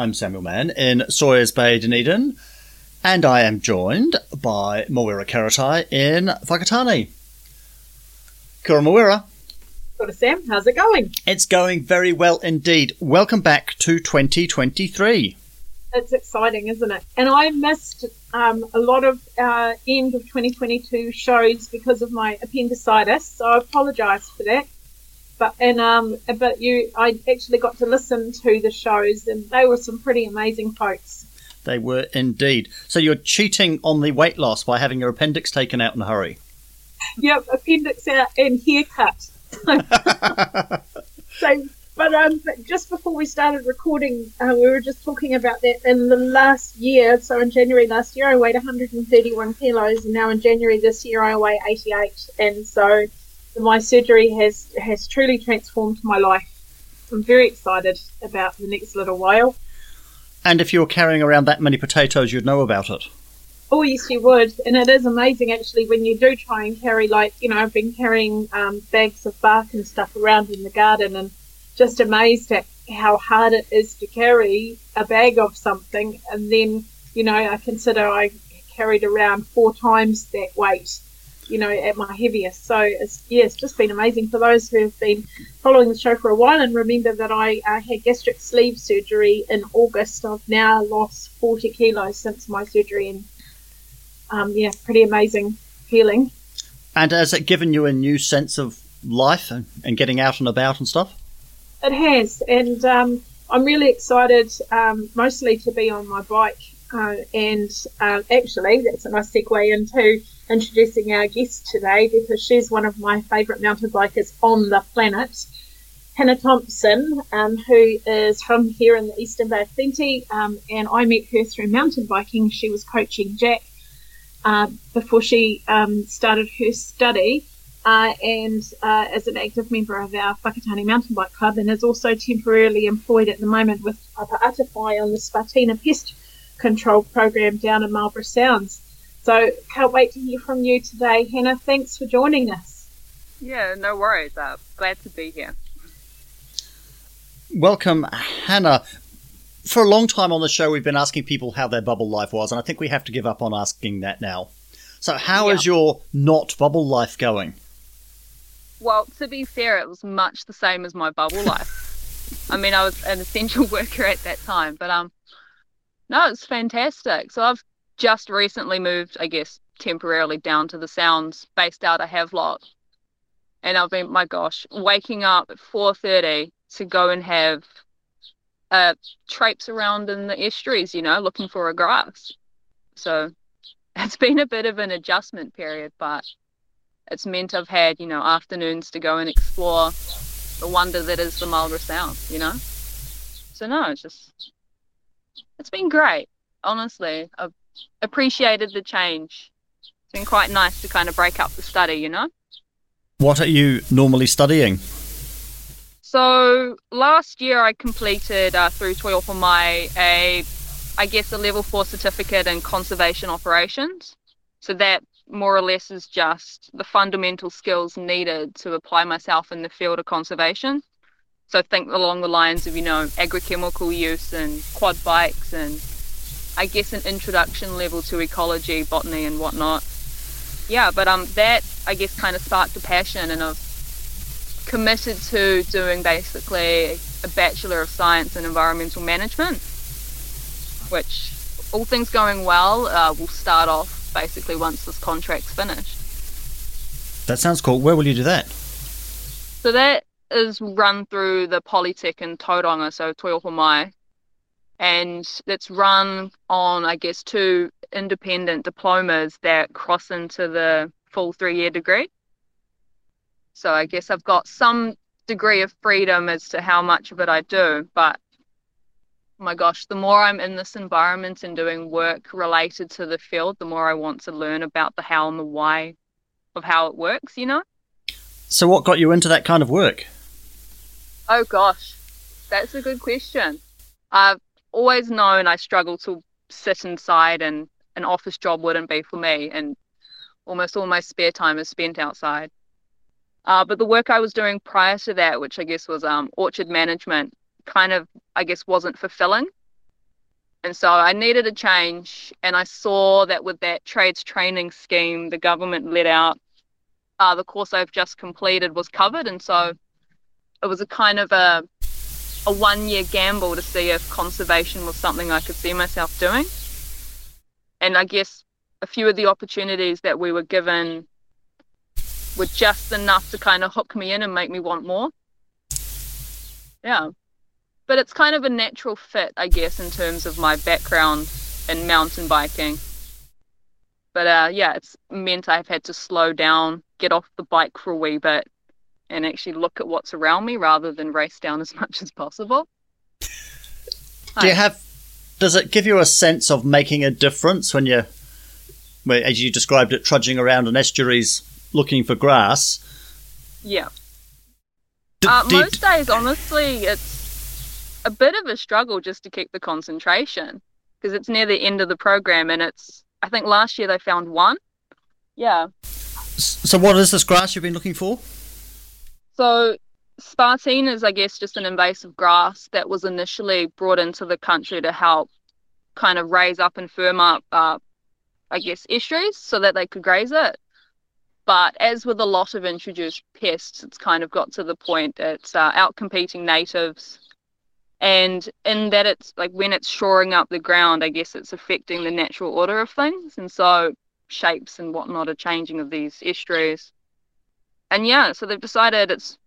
I'm Samuel Mann in Sawyers Bay, Dunedin, and I am joined by Mawera Karetai in Whakatane. Kia Mawera. Good Sam, how's it going? It's going very well indeed. Welcome back to 2023. It's exciting, isn't it? And I missed um, a lot of our end of 2022 shows because of my appendicitis, so I apologise for that but and um but you I actually got to listen to the shows and they were some pretty amazing folks. They were indeed. So you're cheating on the weight loss by having your appendix taken out in a hurry. Yep, appendix out and haircut. so, but um, but just before we started recording, uh, we were just talking about that. In the last year, so in January last year, I weighed 131 kilos, and now in January this year, I weigh 88. And so, my surgery has has truly transformed my life. I'm very excited about the next little while. And if you were carrying around that many potatoes, you'd know about it. Oh yes, you would, and it is amazing actually when you do try and carry like you know I've been carrying um, bags of bark and stuff around in the garden, and just amazed at how hard it is to carry a bag of something, and then you know I consider I carried around four times that weight you know, at my heaviest. So it's yeah, it's just been amazing for those who have been following the show for a while and remember that I uh, had gastric sleeve surgery in August. I've now lost 40 kilos since my surgery, and um, yeah, pretty amazing healing. And has it given you a new sense of life and, and getting out and about and stuff? It has, and um, I'm really excited, um, mostly to be on my bike. Uh, and uh, actually, that's a nice segue into introducing our guest today because she's one of my favourite mountain bikers on the planet. Hannah Thompson, um, who is from here in the Eastern Bay of Plenty, um, and I met her through mountain biking. She was coaching Jack uh, before she um, started her study, uh, and uh, as an active member of our Whakatane Mountain Bike Club, and is also temporarily employed at the moment with Upper Atawhai on the Spartina Pest Control Program down in Marlborough Sounds. So can't wait to hear from you today, Hannah. Thanks for joining us. Yeah, no worries. Uh, glad to be here. Welcome, Hannah. For a long time on the show, we've been asking people how their bubble life was, and I think we have to give up on asking that now. So, how yeah. is your not bubble life going? Well, to be fair, it was much the same as my bubble life. I mean, I was an essential worker at that time, but um, no, it's fantastic. So I've just recently moved, I guess, temporarily down to the Sounds, based out of Havelock. And I've been, my gosh, waking up at 4.30 to go and have uh, traipse around in the estuaries, you know, looking for a grass. So it's been a bit of an adjustment period, but it's meant I've had, you know, afternoons to go and explore the wonder that is the Marlborough Sound, you know? So no, it's just, it's been great. Honestly, I've appreciated the change. It's been quite nice to kind of break up the study, you know? What are you normally studying? So last year I completed uh, through Mai a, I guess, a level four certificate in conservation operations. So that more or less is just the fundamental skills needed to apply myself in the field of conservation. So think along the lines of, you know, agrochemical use and quad bikes and I guess an introduction level to ecology, botany, and whatnot. Yeah, but um, that I guess kind of sparked a passion, and I've committed to doing basically a bachelor of science in environmental management, which all things going well, uh, we'll start off basically once this contract's finished. That sounds cool. Where will you do that? So that is run through the Polytech in Tauranga, so Toi Ohomai. And it's run on, I guess, two independent diplomas that cross into the full three year degree. So I guess I've got some degree of freedom as to how much of it I do, but oh my gosh, the more I'm in this environment and doing work related to the field, the more I want to learn about the how and the why of how it works, you know? So, what got you into that kind of work? Oh gosh, that's a good question. I've always known I struggle to sit inside and an office job wouldn't be for me, and almost all my spare time is spent outside. Uh, but the work I was doing prior to that, which I guess was um, orchard management, kind of, I guess, wasn't fulfilling. And so I needed a change. And I saw that with that trades training scheme the government let out, uh, the course I've just completed was covered. And so it was a kind of a, a one year gamble to see if conservation was something I could see myself doing. And I guess a few of the opportunities that we were given were just enough to kind of hook me in and make me want more. Yeah. But it's kind of a natural fit, I guess, in terms of my background in mountain biking. But uh, yeah, it's meant I've had to slow down, get off the bike for a wee bit, and actually look at what's around me rather than race down as much as possible. Do you have? Does it give you a sense of making a difference when you're, well, as you described it, trudging around in estuaries looking for grass? Yeah. D- Uh, most days, honestly, it's a bit of a struggle just to keep the concentration because it's near the end of the program, and it's. I think last year they found one. Yeah. so, what is this grass you've been looking for? So Spartina is, I guess, just an invasive grass that was initially brought into the country to help kind of raise up and firm up, uh, I guess, estuaries so that they could graze it. But as with a lot of introduced pests, it's kind of got to the point it's uh, outcompeting natives. And in that it's like when it's shoring up the ground, I guess it's affecting the natural order of things. And so shapes and whatnot are changing of these estuaries. And yeah, so they've decided it's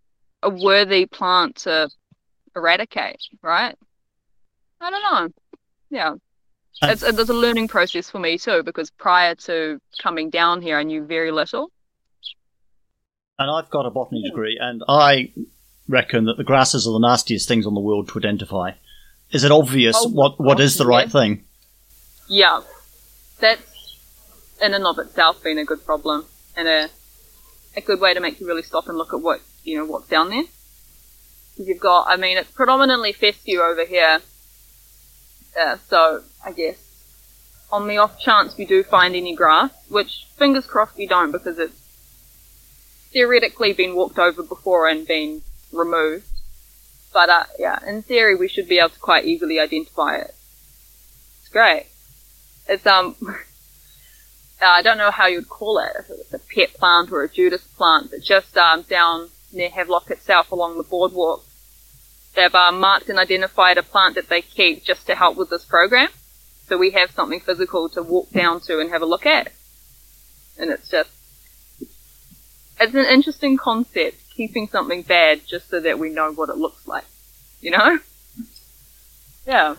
a worthy plant to eradicate, right? I don't know. Yeah. It's, it's a learning process for me too, because prior to coming down here, I knew very little. And I've got a botany degree, and I reckon that the grasses are the nastiest things on the world to identify. Is it obvious Oh, what, what is the right yes. thing? Yeah. That's in and of itself been a good problem and a a good way to make you really stop and look at what you know what's down there. 'Cause You've got, I mean, it's predominantly fescue over here. Uh, so I guess on the off chance we do find any grass, which fingers crossed we don't because it's theoretically been walked over before and been removed. But uh, yeah, in theory we should be able to quite easily identify it. It's great. It's um, uh, I don't know how you'd call it, if it's a pet plant or a Judas plant, but just um, down near Havelock itself along the boardwalk, they've um, marked and identified a plant that they keep just to help with this program. So we have something physical to walk down to and have a look at. And it's just, it's an interesting concept, keeping something bad just so that we know what it looks like. You know? Yeah.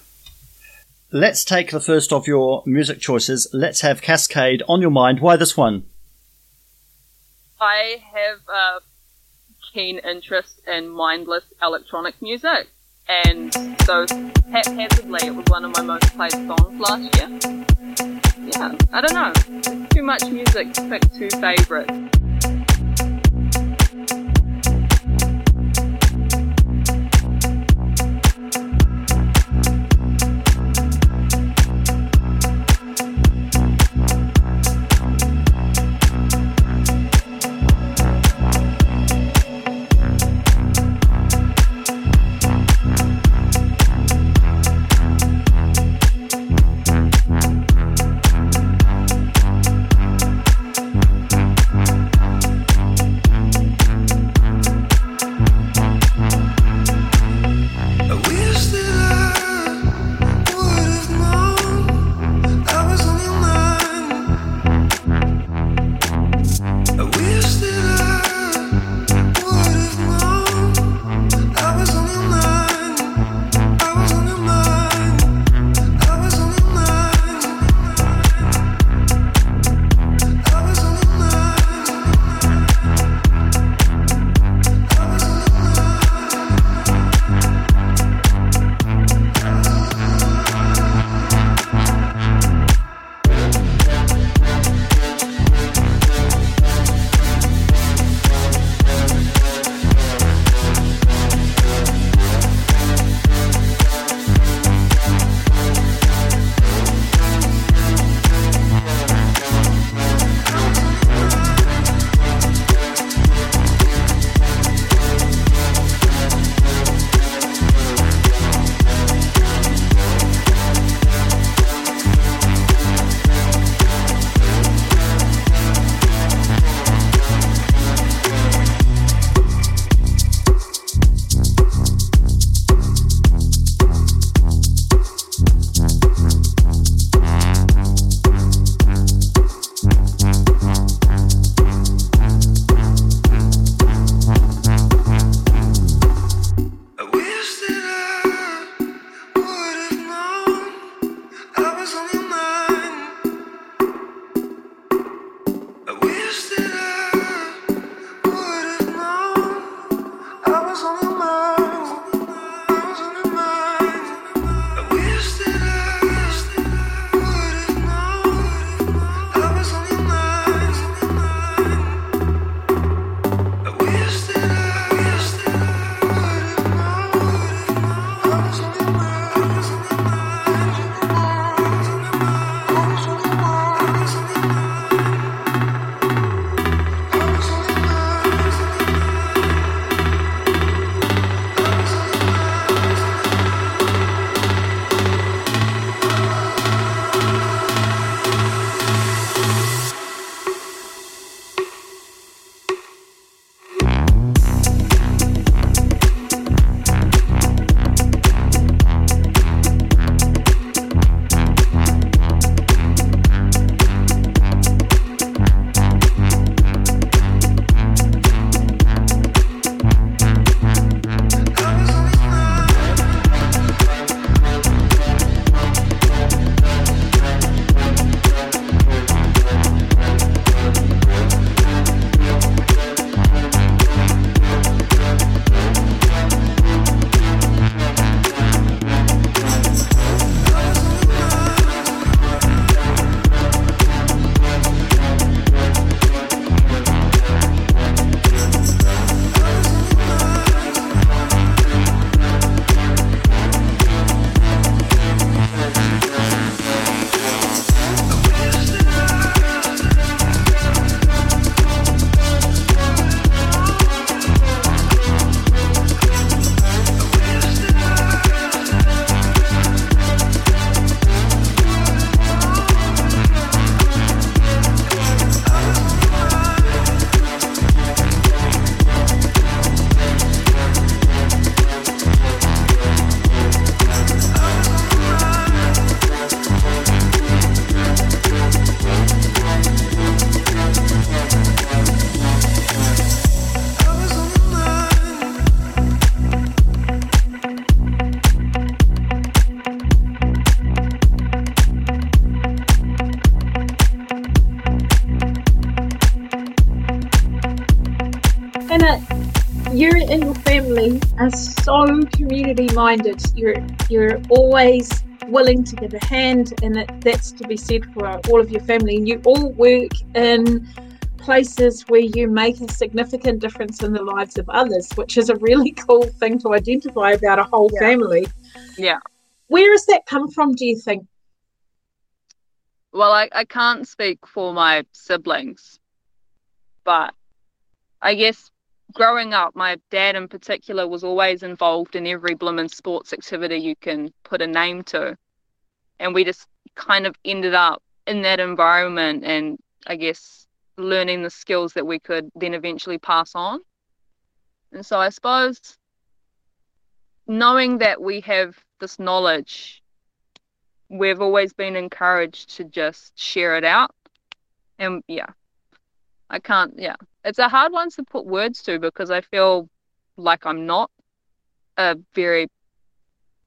Let's take the first of your music choices. Let's have Cascade on your mind. Why this one? I have a keen interest in mindless electronic music, and so haphazardly, it was one of my most played songs last year. Yeah, I don't know. Too much music to pick two favourites. Hannah, you and your family are so community minded. You're you're always willing to give a hand, and that, that's to be said for all of your family. And you all work in places where you make a significant difference in the lives of others, which is a really cool thing to identify about a whole Yeah. family. Yeah. Where has that come from, do you think? Well, I, I can't speak for my siblings, but I guess growing up, my dad in particular was always involved in every bloomin' sports activity you can put a name to. And we just kind of ended up in that environment and I guess learning the skills that we could then eventually pass on. And so I suppose knowing that we have this knowledge we've always been encouraged to just share it out. And yeah, I can't, yeah. It's a hard one to put words to because I feel like I'm not a very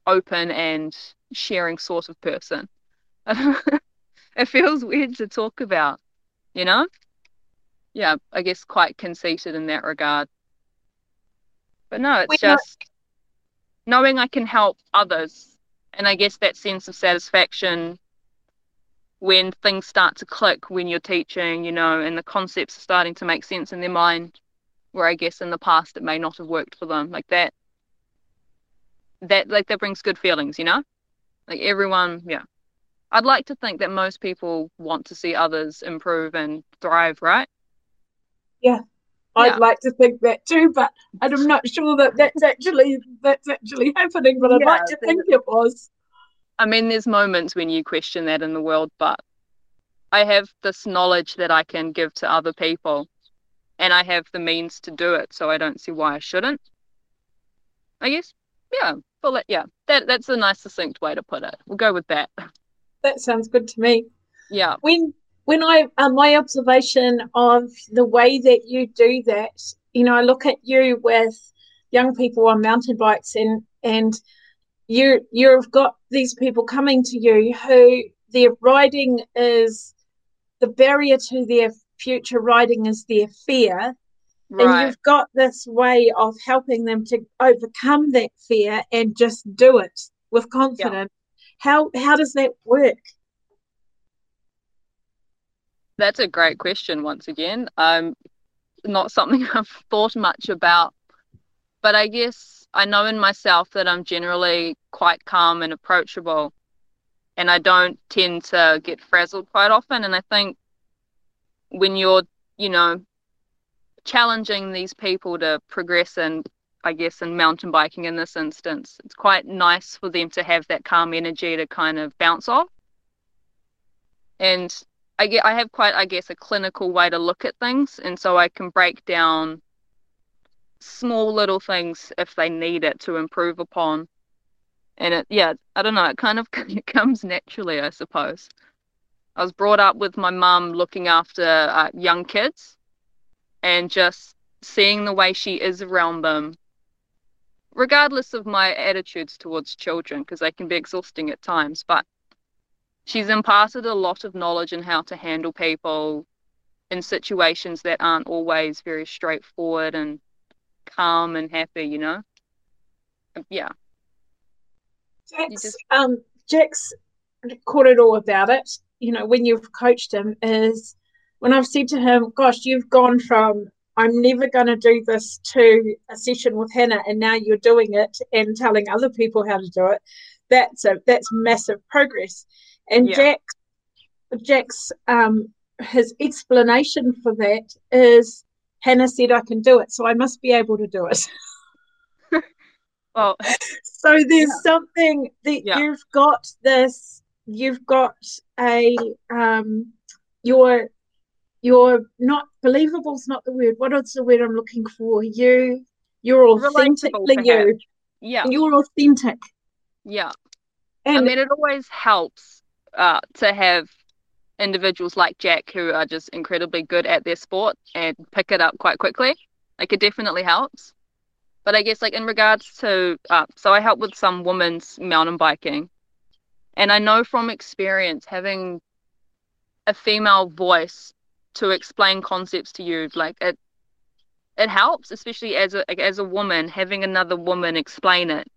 open and sharing sort of person. it feels weird to talk about, you know? Yeah, I guess quite conceited in that regard. But no, it's We're not- just knowing I can help others and I guess that sense of satisfaction when things start to click when you're teaching, you know, and the concepts are starting to make sense in their mind, where I guess in the past it may not have worked for them, like that. That like that brings good feelings, you know, like everyone, yeah. I'd like to think that most people want to see others improve and thrive, right? Yeah. I'd Yeah. like to think that too, but I'm not sure that that's actually that's actually happening. But I'd like to think it was. I mean, there's moments when you question that in the world, but I have this knowledge that I can give to other people, and I have the means to do it, so I don't see why I shouldn't. I guess, yeah, well, that- yeah, that that's a nice succinct way to put it. We'll go with that. That sounds good to me. Yeah, when when I uh, my observation of the way that you do that, you know, I look at you with young people on mountain bikes, and and you you've got these people coming to you who their riding is the barrier to their future riding is their fear, and you've got this way of helping them to overcome that fear and just do it with confidence. How how does that work? That's a great question once again. Um, not something I've thought much about, but I guess I know in myself that I'm generally quite calm and approachable, and I don't tend to get frazzled quite often. And I think when you're, you know, challenging these people to progress and I guess in mountain biking in this instance, it's quite nice for them to have that calm energy to kind of bounce off. And I get I have quite I guess a clinical way to look at things and so I can break down small little things if they need it to improve upon. And it yeah, I don't know, it kind of it comes naturally, I suppose. I was brought up with my mum looking after uh, young kids and just seeing the way she is around them regardless of my attitudes towards children because they can be exhausting at times but she's imparted a lot of knowledge in how to handle people in situations that aren't always very straightforward and calm and happy, you know? Yeah. Jack's, just- um, Jack's caught it all about it. You know, when you've coached him, is when I've said to him, "Gosh, you've gone from I'm never going to do this to a session with Hannah, and now you're doing it and telling other people how to do it." That's a that's massive progress. And Yeah. Jack, Jack's um, his explanation for that is Hannah said I can do it, so I must be able to do it. Well, So there's something that Yeah. you've got this, you've got a um your, your you're not believable's not the word. What is the word I'm looking for? You you're authentically you. yeah, You're authentic. yeah. And I mean, it always helps uh, to have individuals like Jack who are just incredibly good at their sport and pick it up quite quickly. Like, it definitely helps. But I guess, like, in regards to, uh, so I help with some women's mountain biking. And I know from experience, having a female voice to explain concepts to you, like, it, it helps, especially as a as a woman, having another woman explain it.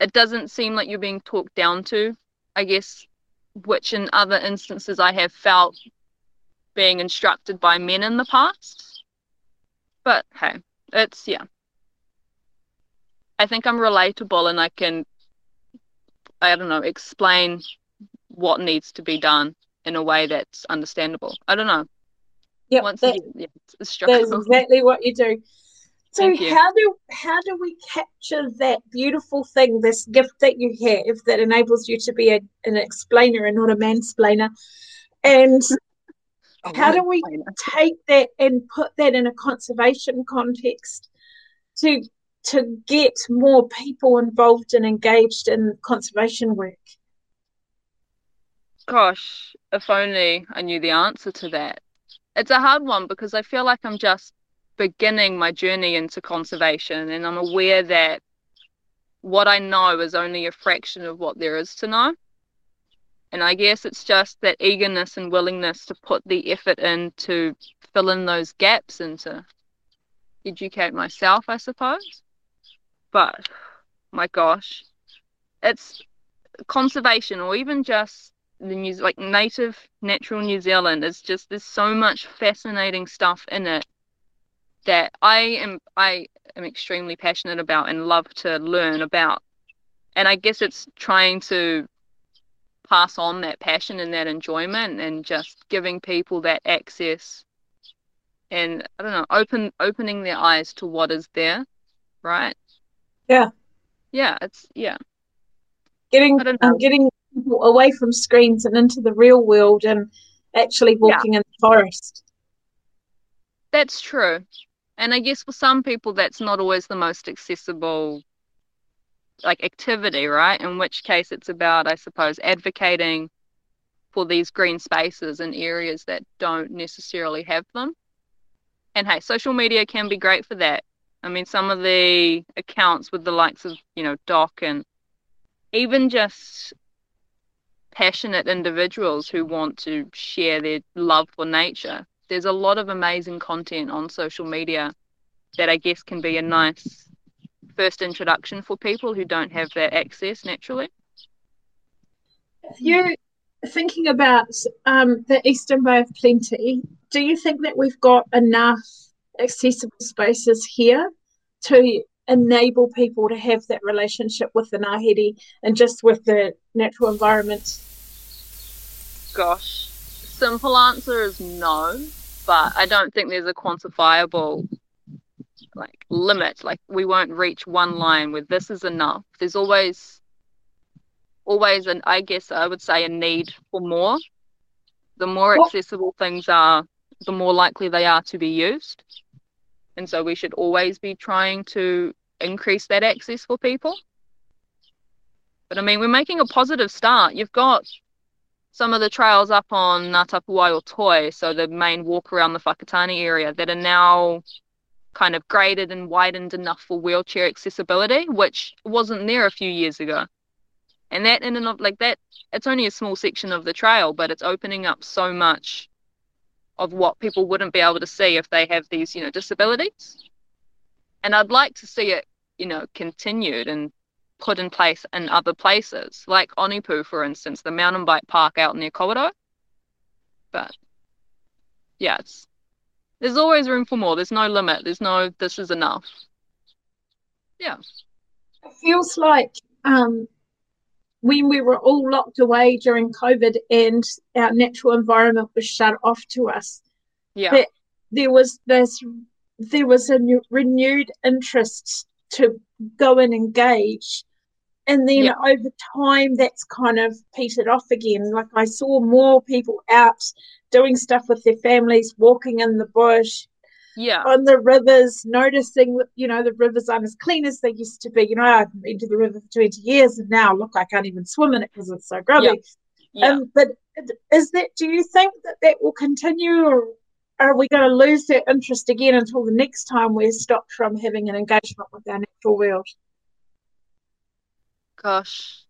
It doesn't seem like you're being talked down to, I guess, which in other instances I have felt being instructed by men in the past. But hey, it's yeah. I think I'm relatable and I can I don't know, explain what needs to be done in a way that's understandable. I don't know. Yep, Once that, yeah, it's that's exactly what you do. So how do how do we capture that beautiful thing, this gift that you have that enables you to be a, an explainer and not a mansplainer? And how do we take that and put that in a conservation context to to get more people involved and engaged in conservation work? Gosh, if only I knew the answer to that. It's a hard one because I feel like I'm just beginning my journey into conservation and I'm aware that what I know is only a fraction of what there is to know. And I guess it's just that eagerness and willingness to put the effort in to fill in those gaps and to educate myself, I suppose. But my gosh, it's conservation or even just the New like native natural New Zealand is just there's so much fascinating stuff in it that I am I am extremely passionate about and love to learn about. And I guess it's trying to pass on that passion and that enjoyment and just giving people that access and I don't know, open opening their eyes to what is there, right? Yeah. Yeah, it's yeah. Getting um, getting people away from screens and into the real world and actually walking yeah. in the forest. That's true. And I guess for some people that's not always the most accessible like activity, right? In which case it's about, I suppose, advocating for these green spaces in areas that don't necessarily have them. And hey, social media can be great for that. I mean, some of the accounts with the likes of, you know, DOC and even just passionate individuals who want to share their love for nature. There's a lot of amazing content on social media that I guess can be a nice first introduction for people who don't have that access naturally. You're thinking about um, the Eastern Bay of Plenty. Do you think that we've got enough accessible spaces here to enable people to have that relationship with the Ngāhere and just with the natural environment? Gosh, simple answer is no, but I don't think there's a quantifiable like limit. Like we won't reach one line where this is enough. There's always always an i guess i would say a need for more. The more accessible things are the more likely they are to be used. And so we should always be trying to increase that access for people. But i mean we're making a positive start. You've got some of the trails up on Ngā Tapuwae o Toi, so the main walk around the Whakatane area, that are now kind of graded and widened enough for wheelchair accessibility, which wasn't there a few years ago. And that in and of like that, it's only a small section of the trail, but it's opening up so much of what people wouldn't be able to see if they have these, you know, disabilities. And I'd like to see it, you know, continued and put in place in other places, like Onipu, for instance, the mountain bike park out near Kawerau. But yeah, it's there's always room for more. There's no limit. There's no this is enough. Yeah. It feels like um, when we were all locked away during COVID and our natural environment was shut off to us. Yeah. There was this there was a new, renewed interest to go and engage. And then yeah. over time, that's kind of petered off again. Like I saw more people out doing stuff with their families, walking in the bush, yeah, on the rivers, noticing you know the rivers aren't as clean as they used to be. You know, I've been to the river for twenty years, and now look, I can't even swim in it because it's so grubby. Yeah. Um, but is that? Do you think that that will continue, or are we going to lose that interest again until the next time we're stopped from having an engagement with our natural world? Gosh,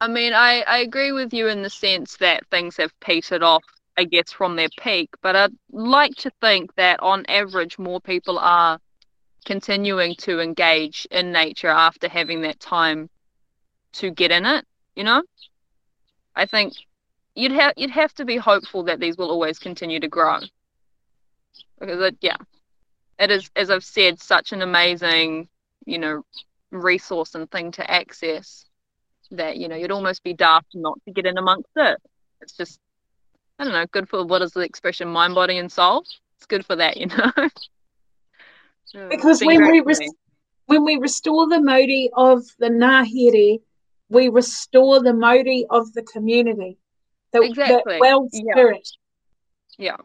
I mean, I, I agree with you in the sense that things have petered off I guess, from their peak. But I'd like to think that on average, more people are continuing to engage in nature after having that time to get in it, you know? I think you'd have you'd have to be hopeful that these will always continue to grow. Because it, yeah. It is as I've said, such an amazing, you know, resource and thing to access that, you know, you'd almost be daft not to get in amongst it. It's just I don't know, good for what is the expression mind, body and soul? It's good for that, you know. because when we res- when we restore the mauri of the ngahere, we restore the mauri of the community, the, exactly. the world spirit. Yeah. yeah.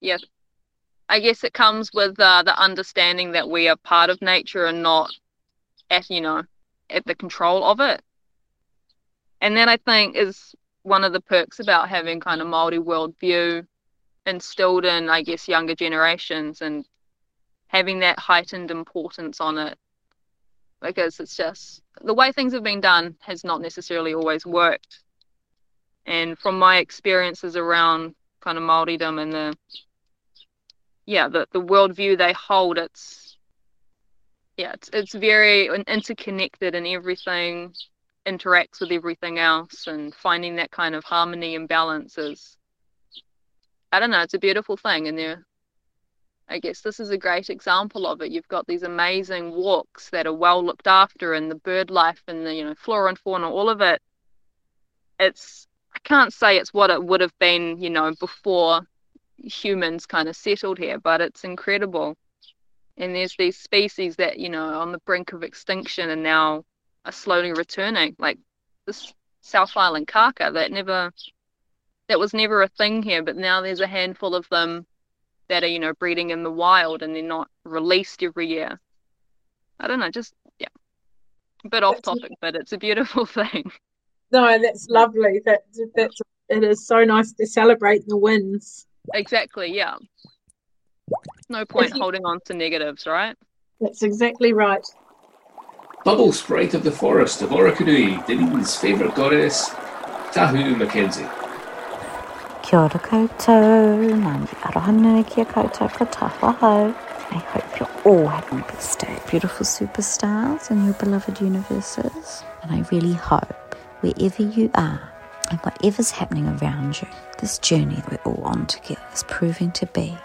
Yes. I guess it comes with uh, the understanding that we are part of nature and not at, you know, at the control of it. And that I think is one of the perks about having kind of Māori worldview instilled in, I guess, younger generations and having that heightened importance on it because it's just the way things have been done has not necessarily always worked. And from my experiences around kind of Māoridom and the yeah, the, the worldview they hold, it's yeah, it's it's very interconnected and everything interacts with everything else and finding that kind of harmony and balance is I don't know, it's a beautiful thing and there I guess this is a great example of it. You've got these amazing walks that are well looked after, and the bird life and the you know flora and fauna, all of it. It's I can't say it's what it would have been, you know, before humans kind of settled here, but it's incredible. And there's these species that you know on the brink of extinction and now are slowly returning, like this South Island kaka that never that was never a thing here, but now there's a handful of them that are you know breeding in the wild and they're not released every year. I don't know just yeah. A bit off topic but it's a beautiful thing. No that's lovely. That that's it is so nice to celebrate the wins. Exactly yeah no point holding on to negatives right that's exactly right Bubble Sprite of the Forest of Orokonui, Dunedin's favourite goddess, Tahu Mackenzie. Kia ora koutou, ngāni aroha nui kia koutou ko tāwhahau. I hope you're all having a best day. Beautiful superstars in your beloved universes. And I really hope, wherever you are, and whatever's happening around you, this journey that we're all on together is proving to be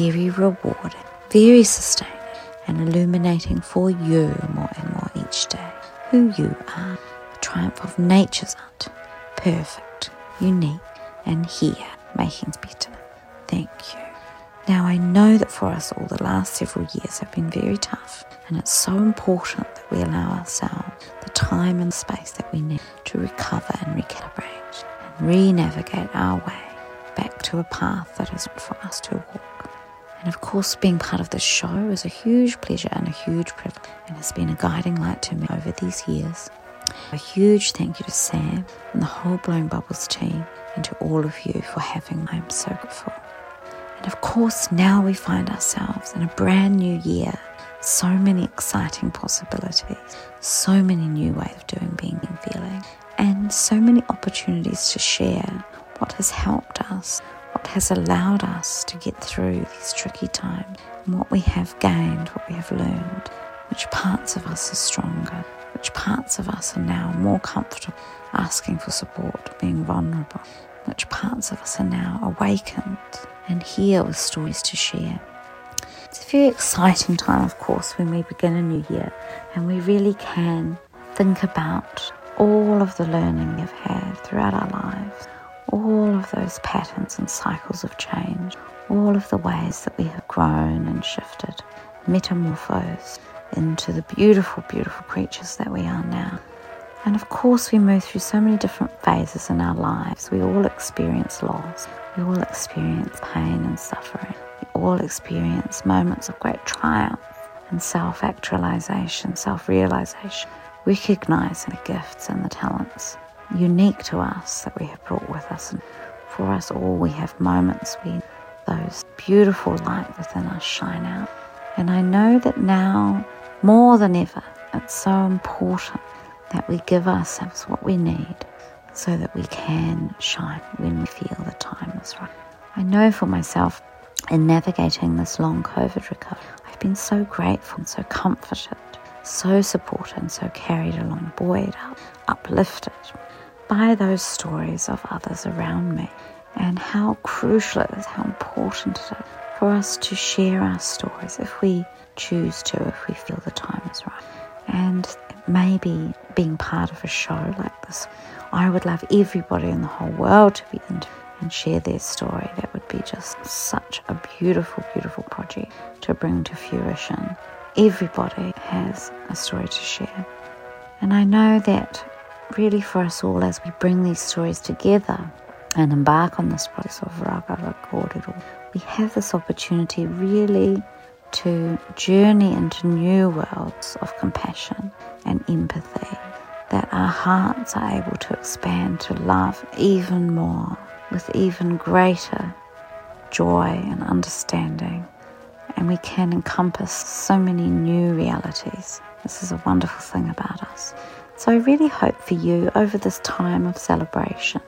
very rewarding, very sustaining, and illuminating for you more and more each day. Who you are, the triumph of nature's art, perfect, unique, and here making better. Thank you. Now, I know that for us all, the last several years have been very tough, and it's so important that we allow ourselves the time and space that we need to recover and recalibrate and re navigate our way back to a path that is for us to walk. And of course, being part of this show is a huge pleasure and a huge privilege, and has been a guiding light to me over these years. A huge thank you to Sam and the whole Blowing Bubbles team and to all of you for having me. I'm so grateful. And of course, now we find ourselves in a brand new year. So many exciting possibilities, so many new ways of doing, being, and feeling, and so many opportunities to share what has helped us, has allowed us to get through these tricky times, and what we have gained, what we have learned, which parts of us are stronger, which parts of us are now more comfortable asking for support, being vulnerable, which parts of us are now awakened and here with stories to share. It's a very exciting time, of course, when we begin a new year and we really can think about all of the learning we've had throughout our lives, all of those patterns and cycles of change, all of the ways that we have grown and shifted, metamorphosed into the beautiful, beautiful creatures that we are now. And of course, we move through so many different phases in our lives. We all experience loss, we all experience pain and suffering, we all experience moments of great triumph and self actualization, self realization, recognizing the gifts and the talents unique to us that we have brought with us. And for us all, we have moments when those beautiful light within us shine out. And I know that now, more than ever, it's so important that we give ourselves what we need so that we can shine when we feel the time is right. I know for myself, in navigating this long COVID recovery, I've been so grateful and so comforted, so supported, and so carried along, buoyed up, uplifted by those stories of others around me, and how crucial it is, how important it is for us to share our stories if we choose to, if we feel the time is right. And maybe being part of a show like this, I would love everybody in the whole world to be and share their story. That would be just such a beautiful, beautiful project to bring to fruition. Everybody has a story to share. And I know that really for us all, as we bring these stories together and embark on this process of Ragava Kōrero, we have this opportunity really to journey into new worlds of compassion and empathy, that our hearts are able to expand to love even more, with even greater joy and understanding, and we can encompass so many new realities. This is a wonderful thing about us. So I really hope for you over this time of celebration,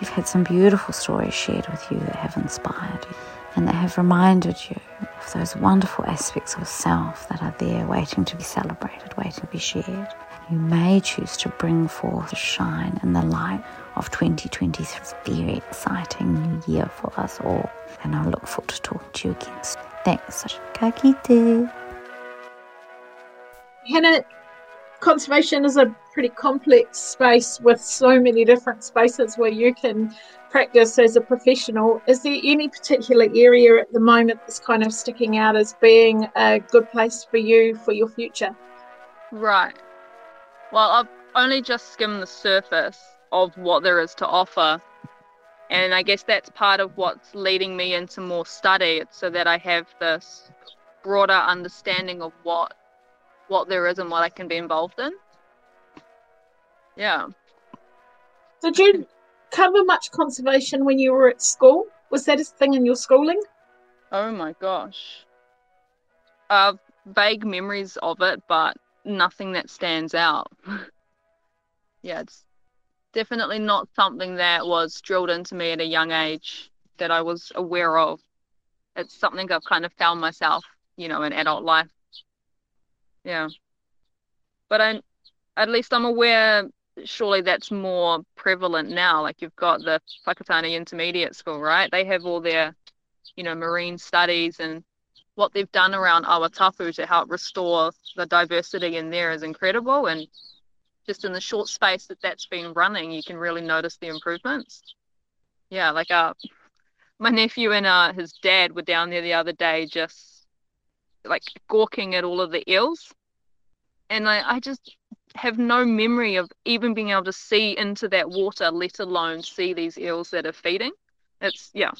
you've had some beautiful stories shared with you that have inspired you and that have reminded you of those wonderful aspects of self that are there waiting to be celebrated, waiting to be shared. You may choose to bring forth the shine and the light of 2023. It's a very exciting new year for us all, and I look forward to talking to you again. Thanks. Ka kite. Hannah, conservation is a pretty complex space with so many different spaces where you can practice as a professional. Is there any particular area at the moment that's kind of sticking out as being a good place for you for your future? Right. Well, I've only just skimmed the surface of what there is to offer. And I guess that's part of what's leading me into more study, so that I have this broader understanding of what what there is and what I can be involved in. Yeah. Did you cover much conservation when you were at school? Was that a thing in your schooling? Oh my gosh. Uh, vague memories of it, but nothing that stands out. yeah, it's definitely not something that was drilled into me at a young age that I was aware of. It's something I've kind of found myself, you know, in adult life. Yeah. But I at least I'm aware surely that's more prevalent now. Like you've got the Whakatane Intermediate School, right? They have all their, you know, marine studies and what they've done around Awatapu to help restore the diversity in there is incredible. And just in the short space that that's been running, you can really notice the improvements. Yeah, like uh, my nephew and uh, his dad were down there the other day just like gawking at all of the eels. And I, I just have no memory of even being able to see into that water, let alone see these eels that are feeding. It's yeah.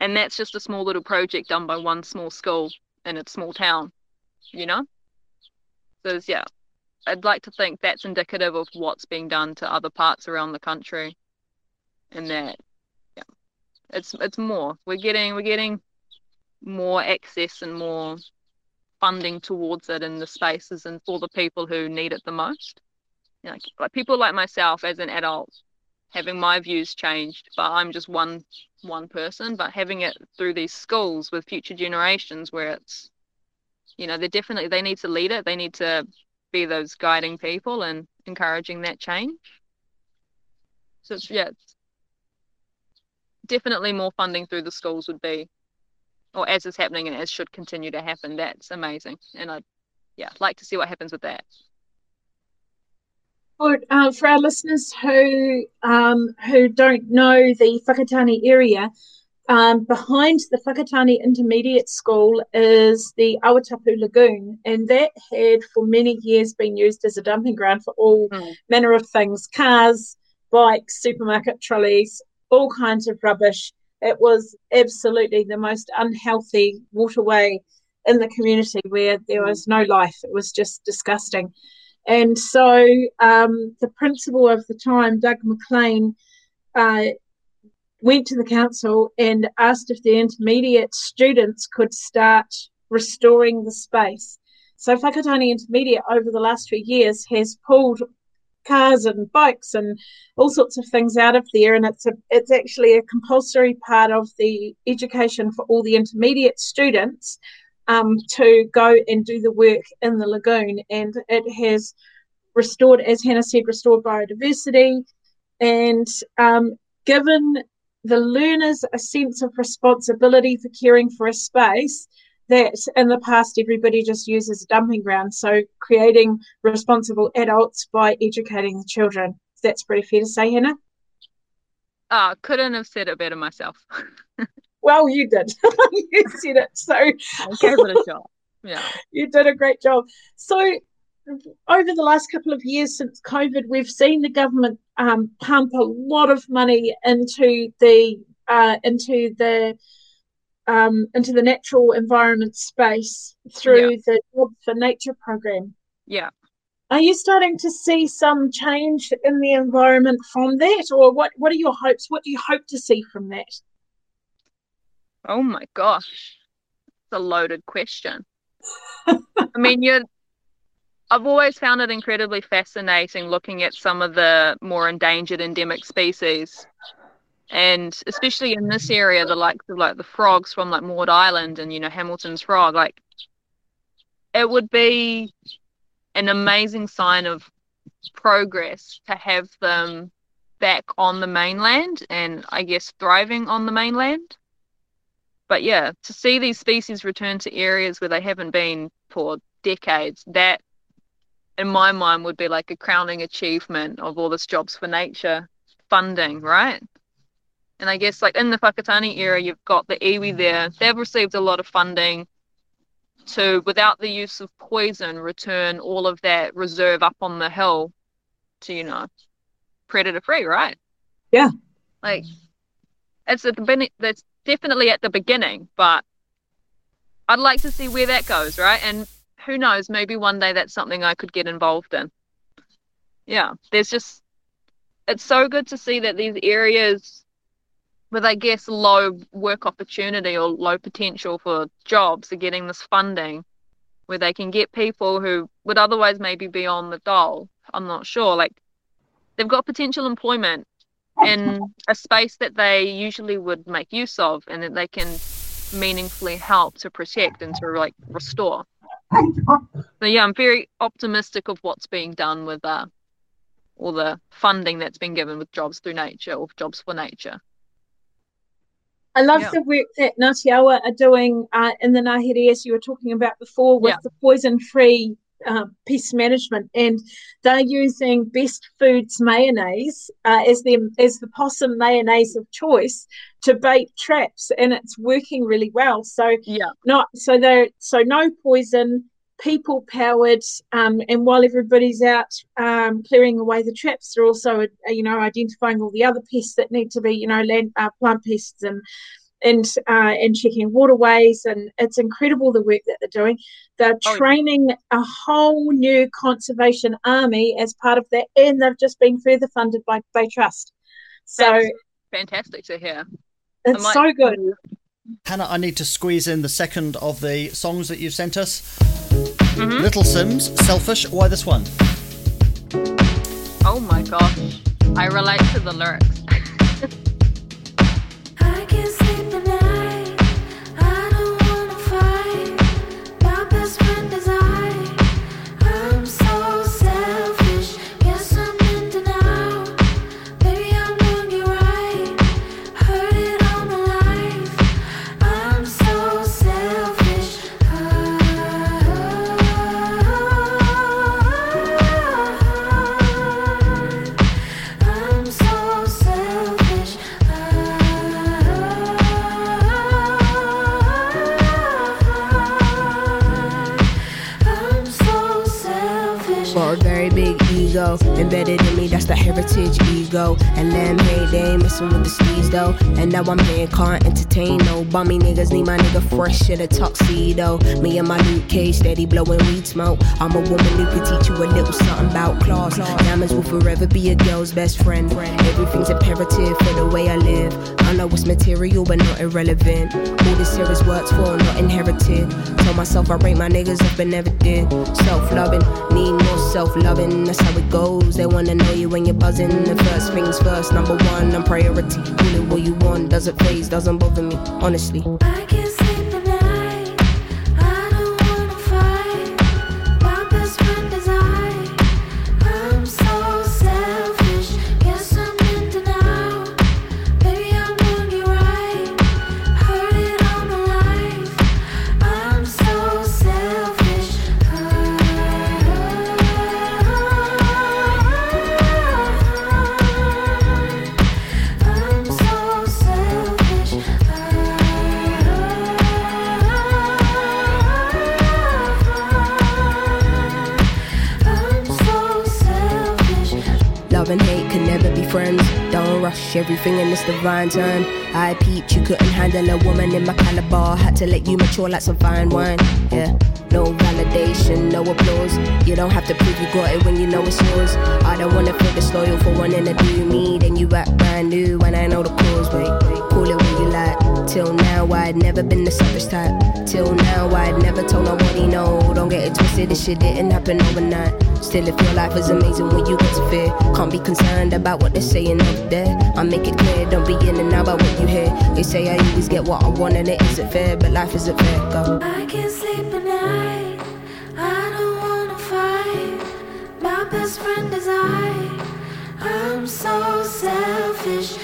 And that's just a small little project done by one small school in a small town, you know? So yeah, I'd like to think that's indicative of what's being done to other parts around the country. And that yeah. It's it's more. We're getting we're getting more access and more funding towards it in the spaces and for the people who need it the most. You know, like, people like myself as an adult having my views changed, but I'm just one one person. But having it through these schools with future generations where it's you know, they definitely they need to lead it. They need to be those guiding people and encouraging that change. So it's yeah, it's definitely more funding through the schools would be or as is happening and as should continue to happen. That's amazing, and I'd yeah like to see what happens with that. Good. Uh, for our listeners who um, who don't know the Whakatane area, um, behind the Whakatane Intermediate School is the Awatapu Lagoon, and that had for many years been used as a dumping ground for all mm. manner of things cars, bikes, supermarket trolleys, all kinds of rubbish. It was absolutely the most unhealthy waterway in the community where there was no life. It was just disgusting. And so um, the principal of the time, Doug McLean, uh, went to the council and asked if the intermediate students could start restoring the space. So Whakatane Intermediate over the last few years has pulled cars and bikes and all sorts of things out of there. And it's a it's actually a compulsory part of the education for all the intermediate students um, to go and do the work in the lagoon. And it has restored, as Hannah said, restored biodiversity and um, given the learners a sense of responsibility for caring for a space that in the past everybody just uses a dumping ground. So creating responsible adults by educating the children. That's pretty fair to say, Hannah. Oh, couldn't have said it better myself. well, you did. you said it. So I gave it a shot. Yeah. You did a great job. So over the last couple of years since COVID, we've seen the government um, pump a lot of money into the uh, into the um, into the natural environment space through yeah. the Job for Nature program. Yeah. Are you starting to see some change in the environment from that, or what? What are your hopes? What do you hope to see from that? Oh my gosh, it's a loaded question. I mean, you're I've always found it incredibly fascinating looking at some of the more endangered endemic species. And especially in this area, the likes of like the frogs from like Maud Island and you know Hamilton's frog, like it would be an amazing sign of progress to have them back on the mainland and I guess thriving on the mainland. But yeah, to see these species return to areas where they haven't been for decades, that in my mind would be like a crowning achievement of all this jobs for nature funding, right? And I guess like in the Whakatane era, you've got the iwi there. They've received a lot of funding to, without the use of poison, return all of that reserve up on the hill to, you know, predator free, right? Yeah. Like it's at the that's definitely at the beginning, but I'd like to see where that goes, right? And who knows? Maybe one day that's something I could get involved in. Yeah, there's just, it's so good to see that these areas with, I guess, low work opportunity or low potential for jobs are getting this funding where they can get people who would otherwise maybe be on the dole. I'm not sure. Like, they've got potential employment in a space that they usually would make use of and that they can meaningfully help to protect and to like restore. So yeah, I'm very optimistic of what's being done with uh, all the funding that's been given with Jobs Through Nature or Jobs for Nature. I love yeah. the work that Ngāti Awa are doing uh, in the Ngāhere, as you were talking about before, with yeah. the poison-free uh, pest management, and they're using Best Foods mayonnaise uh, as the as the possum mayonnaise of choice to bait traps, and it's working really well. So yeah, not so they so no poison, people powered, um, and while everybody's out um, clearing away the traps, they're also uh, you know identifying all the other pests that need to be you know land uh, plant pests and and uh, and checking waterways, and it's incredible the work that they're doing. They're oh, training a whole new conservation army as part of that, and they've just been further funded by Bay Trust. So That's fantastic to hear. It's might... so good. Hannah, I need to squeeze in the second of the songs that you've sent us. Mm-hmm. Little Simz, Selfish. Why this one? Oh my gosh, I relate to the lyrics. the heritage ego. And them, hey, they ain't messing with the steez though. And now I'm here, can't entertain no bummy niggas. Need my nigga fresh in a tuxedo. Me and my Luke Cage steady blowing weed smoke. I'm a woman who could teach you a little something about class. Diamonds will forever be a girl's best friend. Everything's imperative for the way I live. I know it's material, but not irrelevant. All this here is worked for, not inherited. Told myself I rate my niggas up and never did. Self loving, need more self loving. That's how it goes. They wanna know you when you're buzzing. The first things first, number one, I'm priority. Call it what you want, doesn't phase, doesn't bother me, honestly. Everything in this divine time. I peeped, you couldn't handle a woman in my caliber. Had to let you mature like some fine wine. Yeah, no validation, no applause. You don't have to prove you got it when you know it's yours. I don't wanna feel disloyal for wanting to do me. Then you act brand new when I know the cause. Wait, wait, call it what you like. Till now, I'd never been the selfish type. Till now, I'd never told nobody no. Don't get it twisted, this shit didn't happen overnight. Still, if your life is amazing when you get to fear, can't be concerned about what they're saying up there. I make it clear, don't be in and out about what you hear. They say I always get what I want and it isn't fair, but life isn't fair. Go. I can't sleep at night. Best friend is I. I'm so selfish.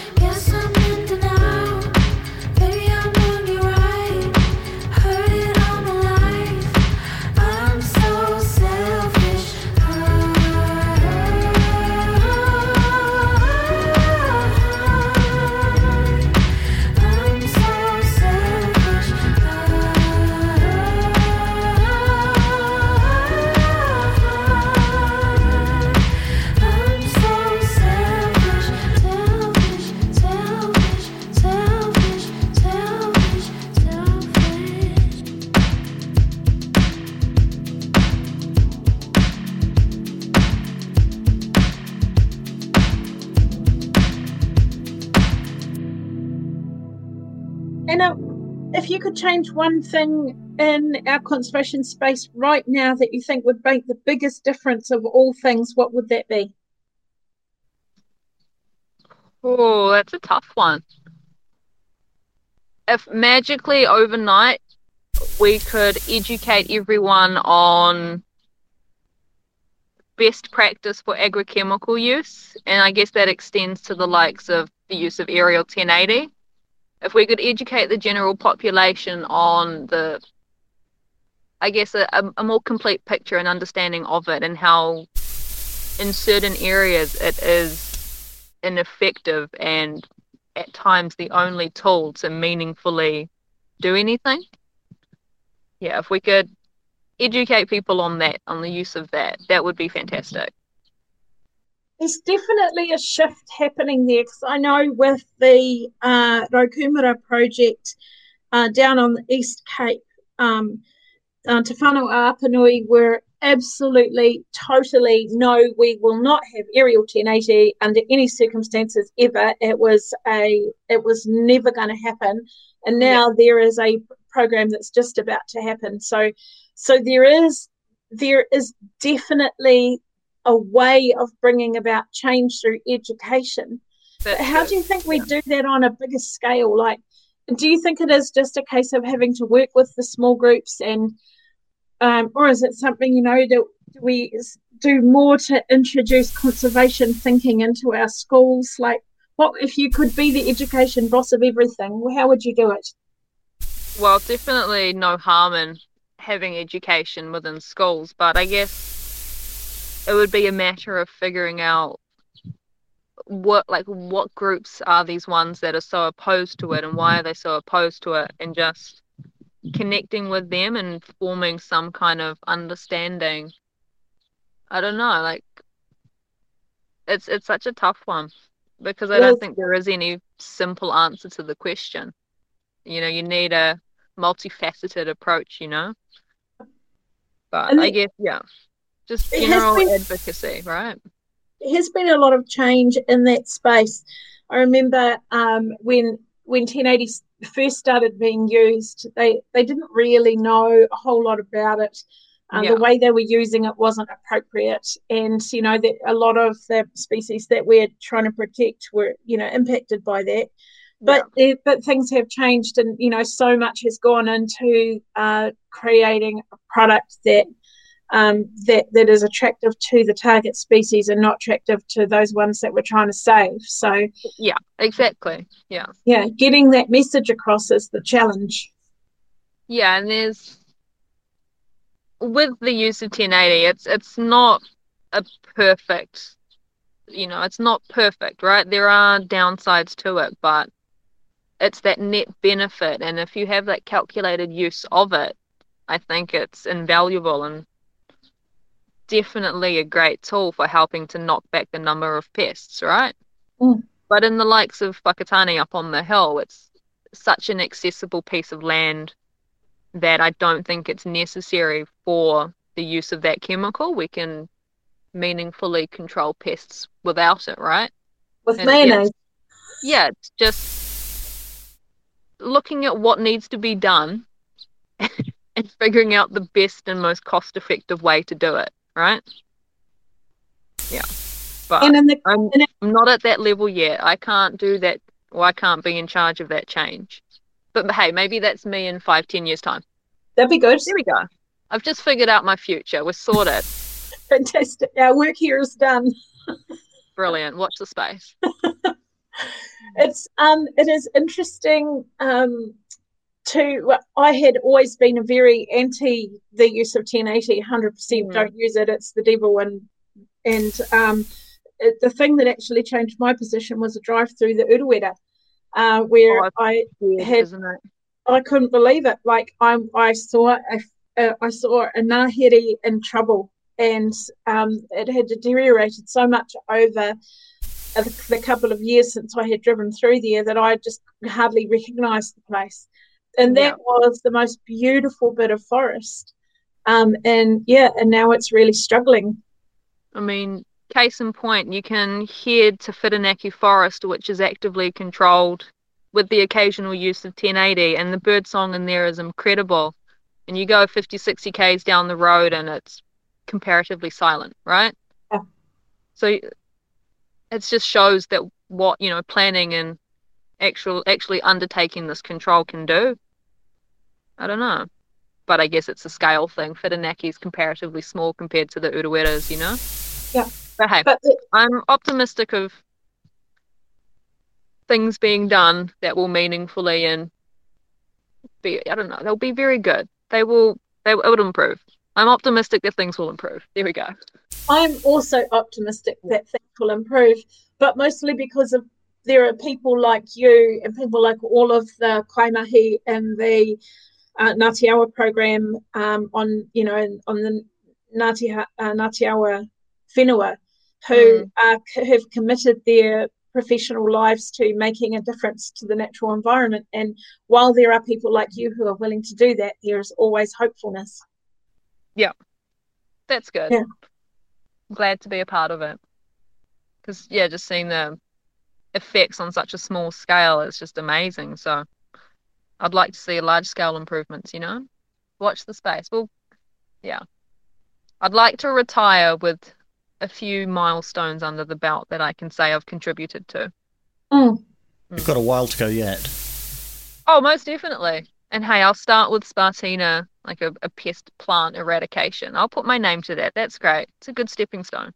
Change one thing in our conservation space right now that you think would make the biggest difference of all things, what would that be? Oh, that's a tough one. If magically overnight we could educate everyone on best practice for agrochemical use, and I guess that extends to the likes of the use of aerial 1080. If we could educate the general population on the, I guess, a, a, more complete picture and understanding of it, and how in certain areas it is ineffective and at times the only tool to meaningfully do anything. Yeah, if we could educate people on that, on the use of that, that would be fantastic. There's definitely a shift happening there because I know with the uh, Raukūmara project uh, down on the East Cape, um, uh, Te Whānau-ā-Apanui were absolutely, totally no, we will not have aerial 1080 under any circumstances ever. It was a, it was never going to happen, and now there is a program that's just about to happen. So, so there is, there is definitely a way of bringing about change through education. But how do you think we do that on a bigger scale? Like, do you think it is just a case of having to work with the small groups and um, or is it something you know do we do more to introduce conservation thinking into our schools? Like what if you could be the education boss of everything? How would you do it? Well, definitely no harm in having education within schools, but I guess it would be a matter of figuring out what like what groups are these ones that are so opposed to it and why are they so opposed to it and just connecting with them and forming some kind of understanding. I don't know, like it's it's such a tough one because I Well- don't think there is any simple answer to the question. You know, you need a multifaceted approach, you know. But I guess yeah. Just general been- advocacy, right? there has been a lot of change in that space. I remember um, when when 1080 first started being used, they they didn't really know a whole lot about it. Uh, Yeah. The way they were using it wasn't appropriate, and you know that a lot of the species that we're trying to protect were you know impacted by that. But there- but things have changed, and you know so much has gone into uh, creating a product that um, that that is attractive to the target species and not attractive to those ones that we're trying to save. So yeah, exactly. Yeah. yeah, getting that message across is the challenge. Yeah, and there's with the use of 1080, it's it's not a perfect, you know, it's not perfect, right? There are downsides to it, but it's that net benefit, and if you have that calculated use of it, I think it's invaluable and definitely a great tool for helping to knock back the number of pests, right? Mm. But in the likes of Whakatane up on the hill, it's such an accessible piece of land that I don't think it's necessary for the use of that chemical. We can meaningfully control pests without it, right? With And yeah, mayonnaise, yeah, it's just looking at what needs to be done and figuring out the best and most cost effective way to do it, right? Yeah. But and the I'm, I'm not at that level yet. I can't do that, or I can't be in charge of that change. But hey, maybe that's me in five, ten years' time. that'd be good. There we go. I've just figured out my future. We're sorted. Fantastic. Our work here is done. Brilliant. Watch the space. it's um it is interesting um to I had always been a very anti the use of 1080 100% Mm. don't use it it's the devil and and um it, the thing that actually changed my position was a drive through the Urewera uh where Oh, I Weird, had? I couldn't believe it. Like I, I saw a, a, I saw a Ngāhere in trouble, and um, it had deteriorated so much over the, the couple of years since I had driven through there that I just hardly recognised the place. And that Yeah. was the most beautiful bit of forest. Um, and yeah, and now it's really struggling. I mean, case in point, you can head to Whirinaki Forest, which is actively controlled with the occasional use of 1080, and the bird song in there is incredible. And you go 50, 60 k's down the road, and it's comparatively silent, right? Yeah. So it just shows that what you know planning and actual actually undertaking this control can do. I don't know, but I guess it's a scale thing. Whirinaki is comparatively small compared to the Ureweras, you know. Yeah. But hey, But I'm optimistic of things being done that will meaningfully and be I don't know, they'll be very good. They will they it will improve. I'm optimistic that things will improve. There we go. I'm also optimistic that things will improve, but mostly because of there are people like you and people like all of the Kaimahi and the uh, Ngāti Awa program um, on, you know, on the Ngāti, uh, Ngāti Awa whenua who are, have committed their professional lives to making a difference to the natural environment. And while there are people like you who are willing to do that, there is always hopefulness. Yeah, that's good. Yeah. Glad to be a part of it. Because yeah, just seeing the effects on such a small scale is just amazing. So I'd like to see large scale improvements, you know? Watch the space. Well, yeah. I'd like to retire with a few milestones under the belt that I can say I've contributed to. Mm. You've got a while to go yet. Oh, most definitely. And hey, I'll start with Spartina, like a, a pest plant eradication. I'll put my name to that. That's great. It's a good stepping stone.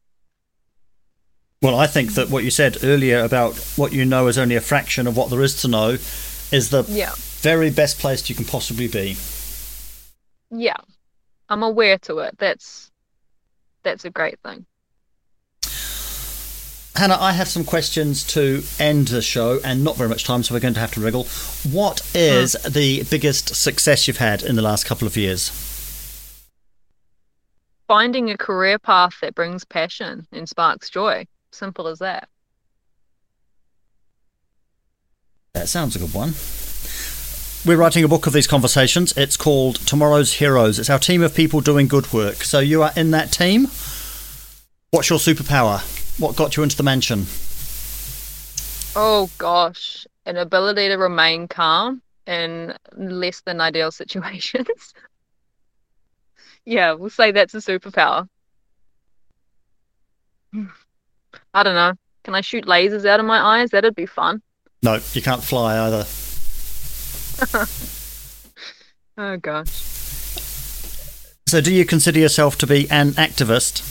Well, I think that what you said earlier about what you know is only a fraction of what there is to know is the Yeah. Very best place you can possibly be. Yeah. I'm aware to it. That's that's a great thing. Hannah, I have some questions to end the show, and not very much time, so we're going to have to wriggle. What is hmm. the biggest success you've had in the last couple of years? Finding a career path that brings passion and sparks joy. Simple as that. That sounds a good one. We're writing a book of these conversations. It's called Tomorrow's Heroes. It's our team of people doing good work. So you are in that team. What's your superpower? What got you into the mansion? Oh gosh. An ability to remain calm in less than ideal situations. Yeah, we'll say that's a superpower. I don't know. Can I shoot lasers out of my eyes? That'd be fun. No, you can't fly either. Oh gosh. So, do you consider yourself to be an activist?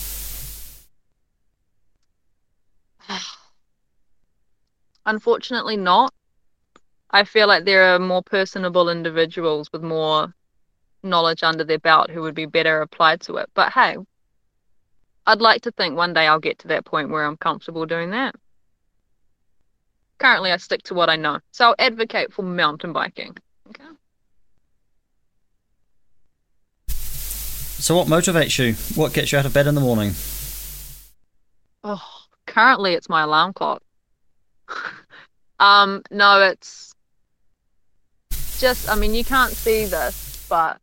Unfortunately, not. I feel like there are more personable individuals with more knowledge under their belt who would be better applied to it. But hey, I'd like to think one day I'll get to that point where I'm comfortable doing that. Currently, I stick to what I know. So I'll advocate for mountain biking. Okay. So, what motivates you? What gets you out of bed in the morning? Oh, currently it's my alarm clock. um, no, it's just, I mean, you can't see this, but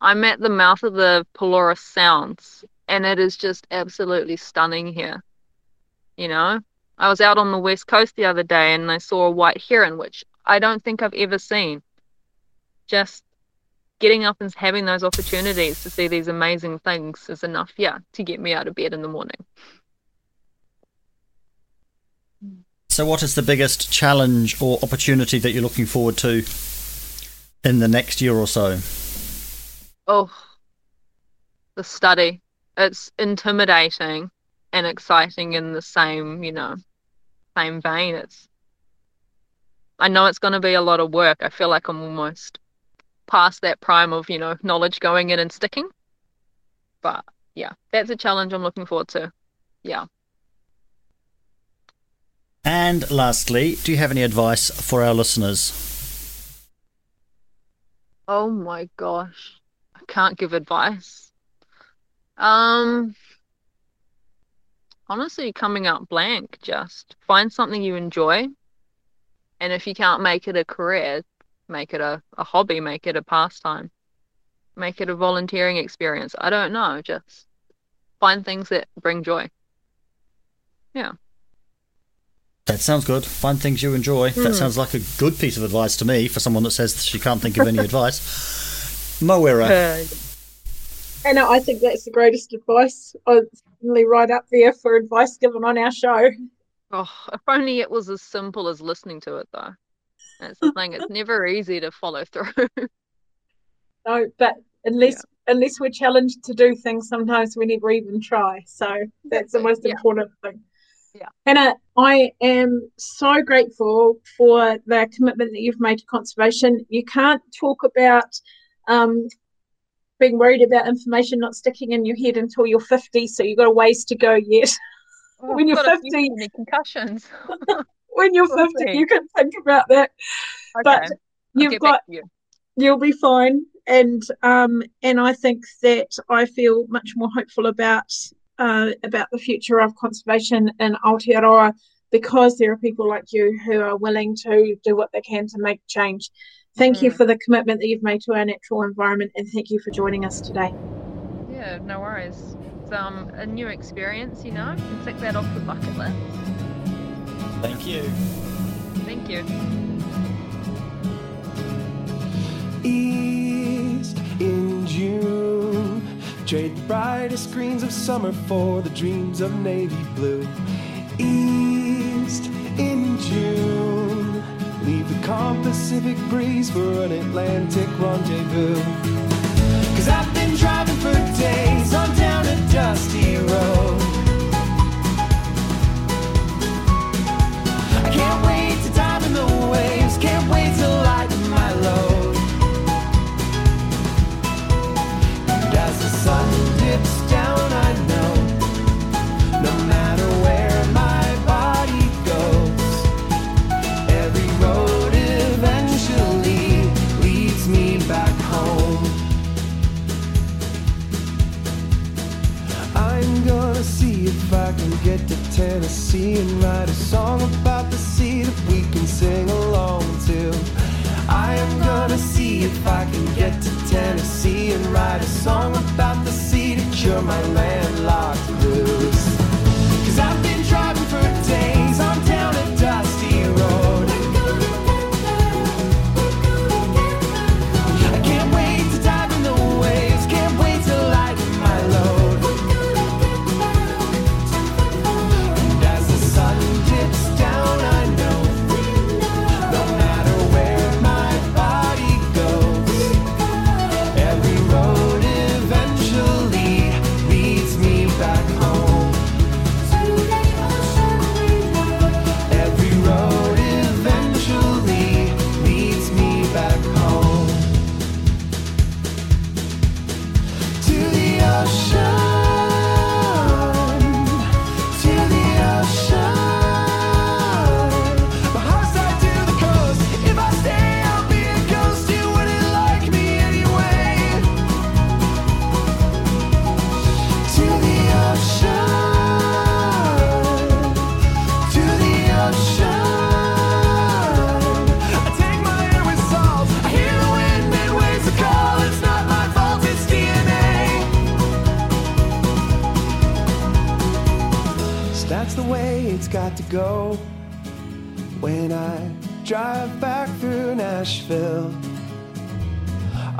I'm at the mouth of the Pelorus Sounds, and it is just absolutely stunning here. You know, I was out on the west coast the other day and I saw a white heron, which I don't think I've ever seen. Just getting up and having those opportunities to see these amazing things is enough, yeah, to get me out of bed in the morning. So, what is the biggest challenge or opportunity that you're looking forward to in the next year or so? Oh, the study. It's intimidating and exciting in the same, you know, same vein. It's, I know it's going to be a lot of work. I feel like I'm almost past that prime of, you know, knowledge going in and sticking. But yeah, that's a challenge I'm looking forward to. Yeah. And lastly, do you have any advice for our listeners? Oh my gosh. I can't give advice. Um honestly coming out blank just find something you enjoy and if you can't make it a career make it a, a hobby make it a pastime make it a volunteering experience i don't know just find things that bring joy yeah That sounds good. Find things you enjoy. That Hmm. sounds like a good piece of advice to me for someone that says she can't think of any advice. Mawera, Uh, And I think that's the greatest advice. I'm certainly right up there for advice given on our show. oh if only it was as simple as listening to it though that's the thing it's never easy to follow through No, but unless unless we're challenged to do things, sometimes we never even try. So that's the most Yeah. important thing. Yeah. Hannah, I am so grateful for the commitment that you've made to conservation. You can't talk about um, being worried about information not sticking in your head until you're 50, so you've got a ways to go yet. When you're Got 50. concussions when you're 50, you can think about that. okay But you've got you. you'll be fine and um and i think that i feel much more hopeful about uh about the future of conservation in aotearoa because there are people like you who are willing to do what they can to make change thank you Mm. for the commitment that you've made to our natural environment and thank you for joining us today Yeah, no worries. It's um a new experience, you know. You can tick that off the bucket list. thank you. Thank you. East in June. Trade the brightest greens of summer for the dreams of navy blue. East calm Pacific breeze for an Atlantic rendezvous. Tennessee and write a song about the sea that we can sing along to. I am gonna see if I can get to Tennessee and write a song about the sea to cure my landlocked blues.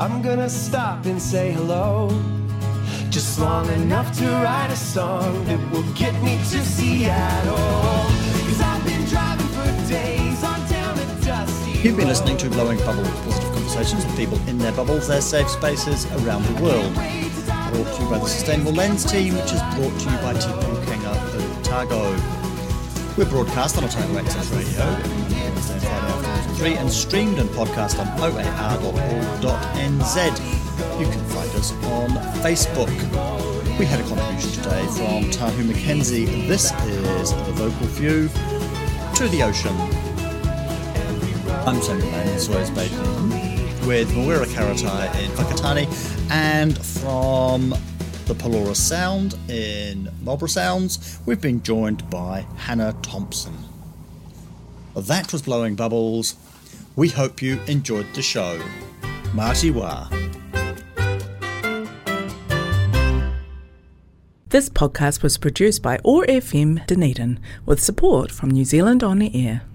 I'm gonna stop and say hello. Just long enough to write a song that will get me to Seattle. Cause I've been driving for days on down to dusty. You've been listening to Blowing Bubbles, positive conversations with people in their bubbles, their safe spaces around the world. Brought to you by the Sustainable Lens team, which is brought to you by Te Pūkenga Otago. We're broadcast on Otago Access Radio every Wednesday, and Friday afternoon 3 and streamed and podcast on oar.org.nz. You can find us on Facebook. We had a contribution today from Tahu McKenzie. This is the vocal view to the ocean. I'm Samuel Mann in Sawyers Bay with Mawera Karetai in Whakatane and from the Pelorus Sound in Marlborough Sounds, we've been joined by Hannah Thompson. That was Blowing Bubbles. We hope you enjoyed the show. Mā te wā. This podcast was produced by OAR FM Dunedin with support from New Zealand On the Air.